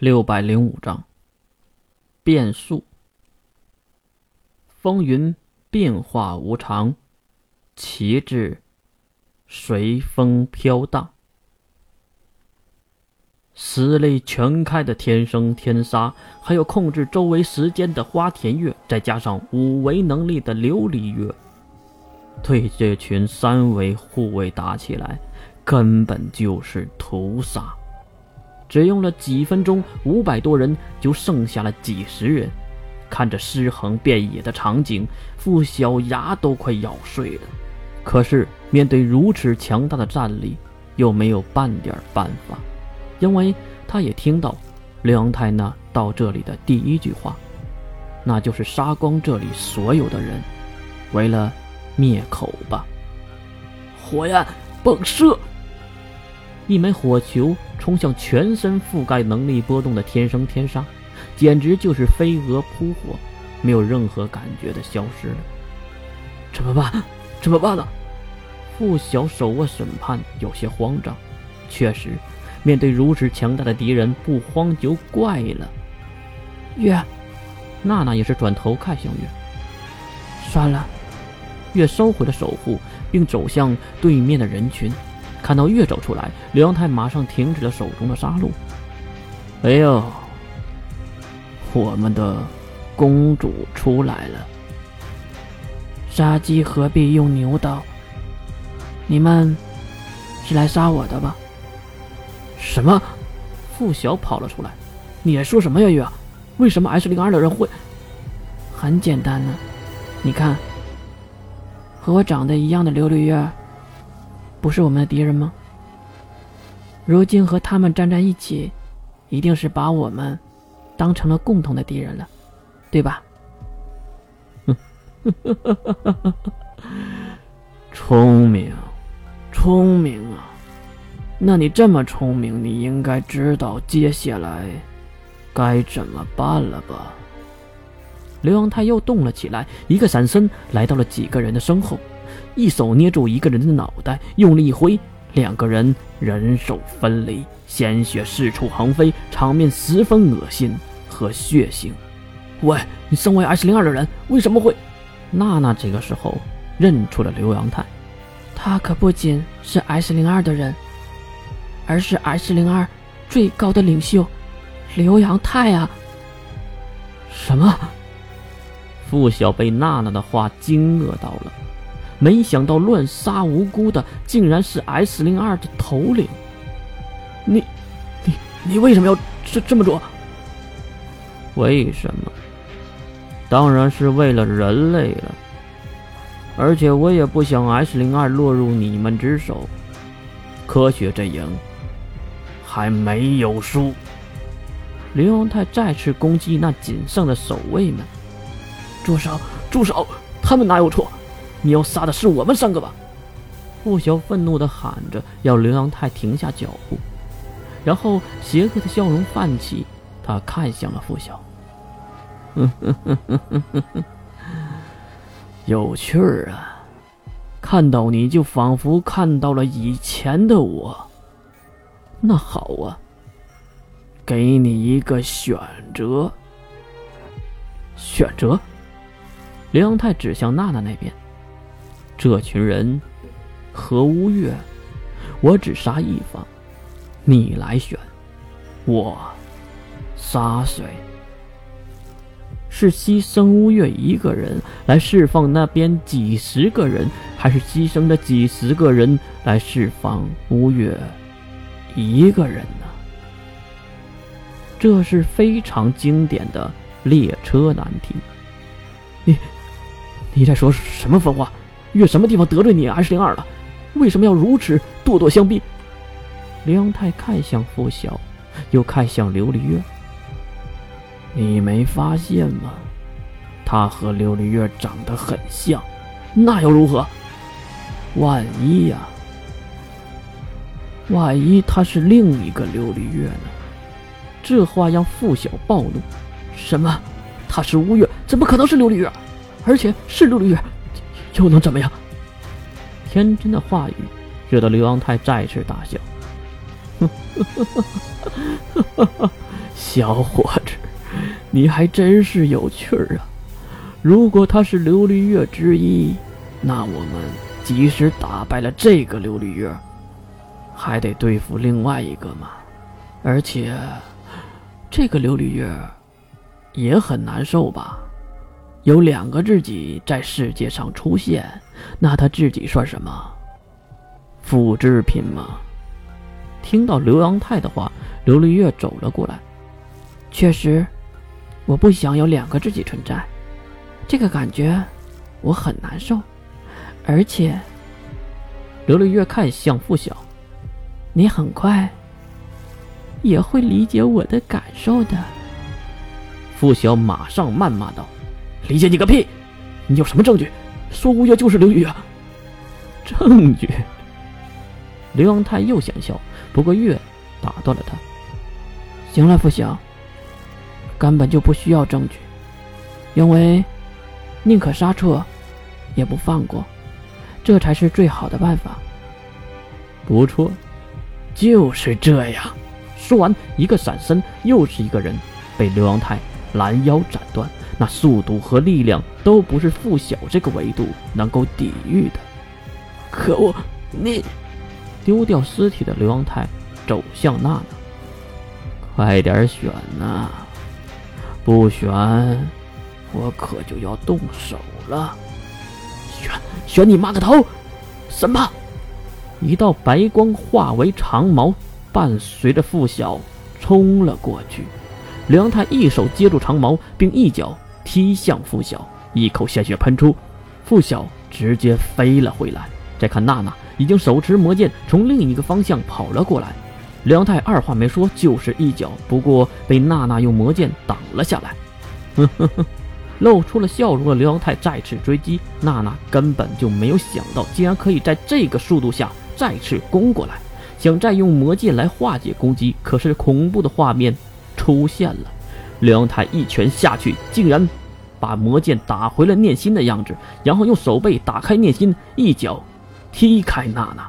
六百零五章，变数。风云变化无常，旗帜随风飘荡。实力全开的天生天杀，还有控制周围时间的花田月，再加上五维能力的琉璃月，对这群三维护卫打起来，根本就是屠杀。只用了几分钟，五百多人就剩下了几十人。看着尸横遍野的场景，傅小牙都快咬碎了。可是面对如此强大的战力，又没有半点办法，因为他也听到梁太那到这里的第一句话，那就是杀光这里所有的人，为了灭口吧。火焰迸射。一枚火球冲向全身覆盖能力波动的天生天杀，简直就是飞蛾扑火，没有任何感觉的消失了。怎么办？怎么办呢？傅晓手握审判，有些慌张。确实，面对如此强大的敌人，不慌就怪了。月，娜娜也是转头看向月。算了，月收回了守护，并走向对面的人群。看到月走出来，刘阳泰马上停止了手中的杀戮。哎呦，我们的公主出来了！杀鸡何必用牛刀？你们是来杀我的吧？什么？傅晓跑了出来。你在说什么呀，月？为什么 S 零二的人会？很简单呢，你看，和我长得一样的琉璃月。不是我们的敌人吗？如今和他们站在一起，一定是把我们当成了共同的敌人了，对吧？聪明，聪明啊！那你这么聪明，你应该知道接下来该怎么办了吧？刘阳泰又动了起来，一个闪身来到了几个人的身后。一手捏住一个人的脑袋，用力一挥，两个人人手分离，鲜血四处横飞，场面十分恶心和血腥。喂，你身为 S 零二的人，为什么会？娜娜这个时候认出了刘阳泰，他可不仅是 S 零二的人，而是 S 零二最高的领袖刘阳泰啊！什么？傅晓被娜娜的话惊愕到了。没想到乱杀无辜的竟然是 S 零二的头领。你，你，你为什么要这这么做？为什么？当然是为了人类了。而且我也不想 S 零二落入你们之手。科学阵营还没有输。刘永泰再次攻击那仅剩的守卫们。住手！住手！他们哪有错？你要杀的是我们三个吧？傅晓愤怒的喊着，要刘阳泰停下脚步。然后邪恶的笑容泛起，他看向了傅晓。有趣儿啊！看到你就仿佛看到了以前的我。那好啊，给你一个选择。选择？刘阳泰指向娜娜那边。这群人和乌月，我只杀一方，你来选，我杀谁？是牺牲乌月一个人来释放那边几十个人，还是牺牲了几十个人来释放乌月一个人呢？这是非常经典的列车难题。你你在说什么疯话？月什么地方得罪你还是灵儿了？为什么要如此咄咄相逼？梁太看向傅晓，又看向琉璃月。你没发现吗？他和琉璃月长得很像，那又如何？万一呀，万一他是另一个琉璃月呢？这话让傅晓暴怒。什么？他是乌月？怎么可能是琉璃月？而且是琉璃月？又能怎么样？天真的话语惹得刘昂泰再次大笑。小伙子，你还真是有趣儿啊！如果他是琉璃月之一，那我们即使打败了这个琉璃月，还得对付另外一个嘛。而且，这个琉璃月也很难受吧？有两个自己在世界上出现，那他自己算什么？复制品吗？听到刘阳泰的话，刘璃月走了过来。确实，我不想有两个自己存在，这个感觉我很难受。而且，刘璃月看向付晓，你很快也会理解我的感受的。付晓马上谩骂道：“理解你个屁！你有什么证据说吴越就是刘宇啊？证据？”刘阳泰又想笑，不过月打断了他：“行了，付晓。”根本就不需要证据，因为宁可杀错，也不放过，这才是最好的办法。不错，就是这样。说完，一个闪身，又是一个人被刘阳泰拦腰斩断。那速度和力量都不是付晓这个维度能够抵御的。可恶！你丢掉尸体的刘阳泰走向娜娜，快点选呐！不选，我可就要动手了。选选你妈个头！什么？一道白光化为长矛，伴随着付晓冲了过去。刘阳泰一手接住长矛，并一脚踢向付晓，一口鲜血喷出，付晓直接飞了回来。再看娜娜，已经手持魔剑从另一个方向跑了过来。刘阳泰二话没说，就是一脚，不过被娜娜用魔剑挡了下来。呵呵呵，露出了笑容的刘阳泰再次追击，娜娜根本就没有想到，竟然可以在这个速度下再次攻过来，想再用魔剑来化解攻击，可是恐怖的画面出现了，刘阳泰一拳下去，竟然把魔剑打回了念心的样子，然后用手背打开念心，一脚踢开娜娜。